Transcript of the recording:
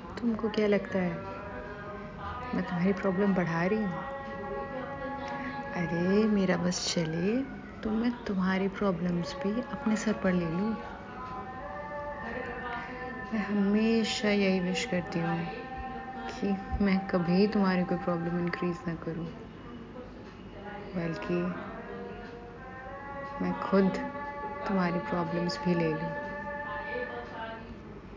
तुमको क्या लगता है? मैं तुम्हारी प्रॉब्लम बढ़ा रही हूँ। अरे, मेरा बस चले। तो मैं तुम्हारी प्रॉब्लम्स भी अपने सर पर ले लूँ। मैं हमेशा यही विश करती हूँ कि मैं कभी तुम्हारी कोई प्रॉब्लम इंक्रीज ना करूँ। बल्कि मैं खुद तुम्हारी प्रॉब्लम्स भी ले लूँ।